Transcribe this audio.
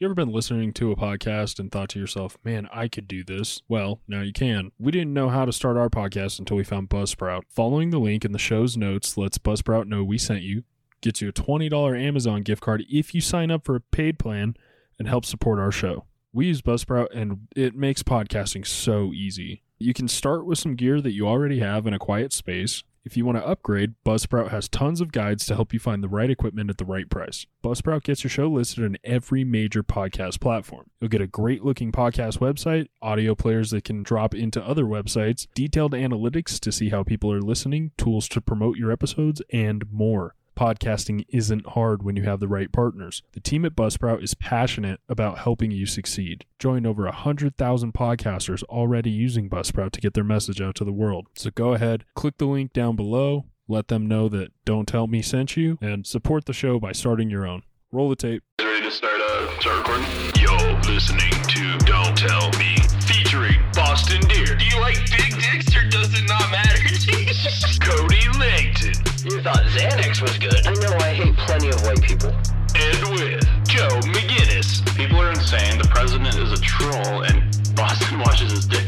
You ever been listening to a podcast and thought to yourself, man, I could do this? Well, now you can. We didn't know how to start our podcast until we found Buzzsprout. Following the link in the show's notes lets Buzzsprout know we sent you, gets you a $20 Amazon gift card if you sign up for a paid plan, and helps support our show. We use Buzzsprout and it makes podcasting so easy. You can start with some gear that you already have in a quiet space. If you want to upgrade, Buzzsprout has tons of guides to help you find the right equipment at the right price. Buzzsprout gets your show listed on every major podcast platform. You'll get a great looking podcast website, audio players that can drop into other websites, detailed analytics to see how people are listening, tools to promote your episodes, and more podcasting isn't hard when you have the right partners. The team at Buzzsprout is passionate about helping you succeed. Join over 100,000 podcasters already using Buzzsprout to get their message out to the world. So go ahead, click the link down below, let them know that Don't Tell Me sent you, and support the show by starting your own. Roll the tape. Ready to start, uh, start recording? You're listening Was good. I know I hate plenty of white people. And with Joe McGinnis. People are insane. The president is a troll, and Boston washes his dick.